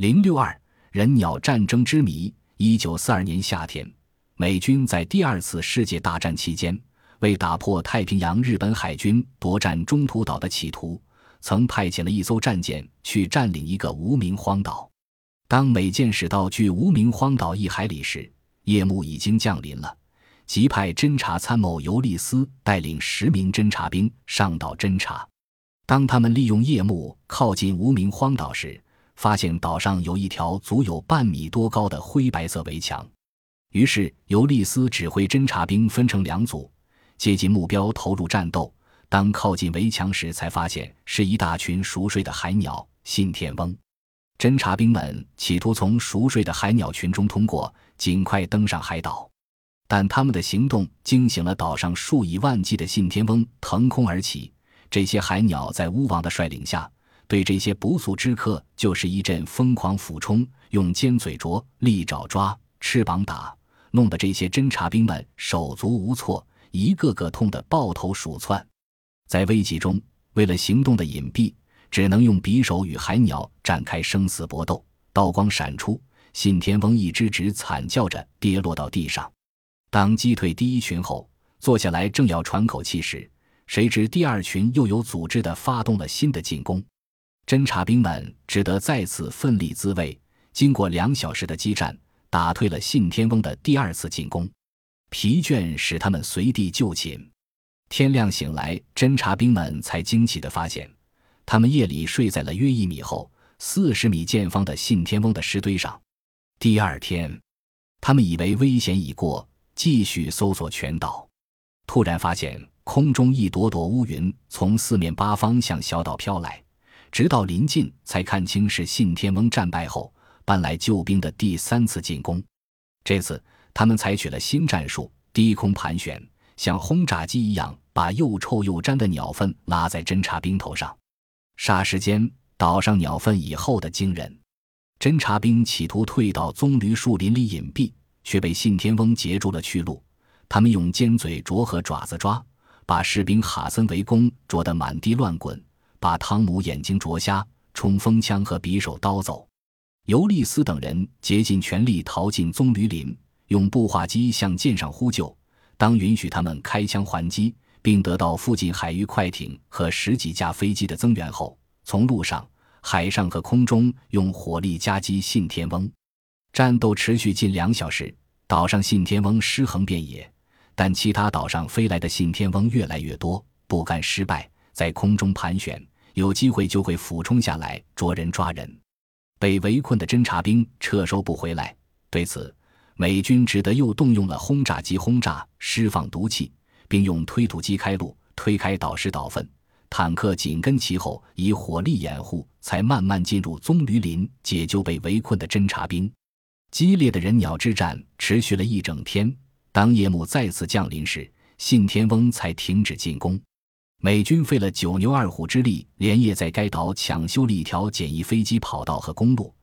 零六二人鸟战争之谜。一九四二年夏天，美军在第二次世界大战期间，为打破太平洋日本海军夺占中途岛的企图，曾派遣了一艘战舰去占领一个无名荒岛。当美舰驶到距无名荒岛一海里时，夜幕已经降临了。即派侦察参谋尤利斯带领十名侦察兵上岛侦察。当他们利用夜幕靠近无名荒岛时，发现岛上有一条足有半米多高的灰白色围墙。于是尤利斯指挥侦察兵分成两组，接近目标投入战斗。当靠近围墙时，才发现是一大群熟睡的海鸟——信天翁。侦察兵们企图从熟睡的海鸟群中通过，尽快登上海岛。但他们的行动惊醒了岛上数以万计的信天翁，腾空而起。这些海鸟在巫王的率领下，对这些不速之客就是一阵疯狂俯冲，用尖嘴啄、利爪抓、翅膀打，弄得这些侦察兵们手足无措，一个个痛得抱头鼠窜。在危急中，为了行动的隐蔽，只能用匕首与海鸟展开生死搏斗。刀光闪出，信天翁一只只惨叫着跌落到地上。当击退第一群后，坐下来正要喘口气时，谁知第二群又有组织地发动了新的进攻。侦察兵们只得再次奋力自卫。经过两小时的激战，打退了信天翁的第二次进攻。疲倦使他们随地就寝。天亮醒来，侦察兵们才惊奇地发现，他们夜里睡在了约一米厚、四十米见方的信天翁的尸堆上。第二天，他们以为危险已过。继续搜索全岛，突然发现空中一朵朵乌云从四面八方向小岛飘来，直到临近才看清是信天翁战败后搬来救兵的第三次进攻。这次他们采取了新战术：低空盘旋，像轰炸机一样把又臭又粘的鸟粪拉在侦察兵头上。霎时间，岛上鸟粪已厚得惊人。侦察兵企图退到棕榈树林里隐蔽。却被信天翁截住了去路。他们用尖嘴啄和爪子抓，把士兵哈森围攻啄得满地乱滚，把汤姆眼睛啄瞎，冲锋枪和匕首刀走。尤利斯等人竭尽全力逃进棕榈林，用步话机向舰上呼救。当允许他们开枪还击，并得到附近海域快艇和十几架飞机的增援后，从陆上、海上和空中用火力夹击信天翁。战斗持续近两小时，岛上信天翁尸横遍野，但其他岛上飞来的信天翁越来越多，不甘失败，在空中盘旋，有机会就会俯冲下来捉人抓人。被围困的侦察兵撤收不回来，对此，美军只得又动用了轰炸机轰炸，释放毒气，并用推土机开路，推开岛石倒粪，坦克紧跟其后，以火力掩护，才慢慢进入棕榈林，解救被围困的侦察兵。激烈的人鸟之战持续了一整天。当夜幕再次降临时，信天翁才停止进攻。美军费了九牛二虎之力，连夜在该岛抢修了一条简易飞机跑道和公路，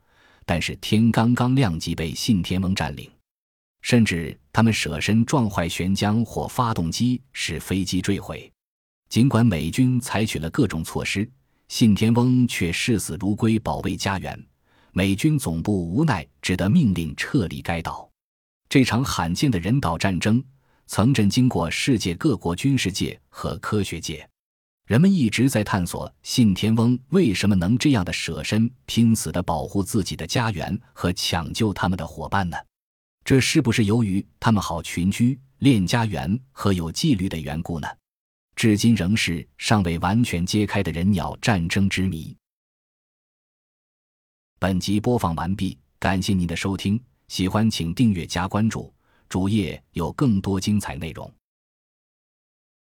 但是天刚刚亮即被信天翁占领。甚至他们舍身撞坏悬桨或发动机，使飞机坠毁。尽管美军采取了各种措施，信天翁却视死如归，保卫家园。美军总部无奈，只得命令撤离该岛。这场罕见的人岛战争曾震惊过世界各国军事界和科学界。人们一直在探索信天翁为什么能这样的舍身拼死的保护自己的家园和抢救他们的伙伴呢？这是不是由于他们好群居、恋家园和有纪律的缘故呢？至今仍是尚未完全揭开的人鸟战争之谜。本集播放完毕，感谢您的收听，喜欢请订阅加关注，主页有更多精彩内容。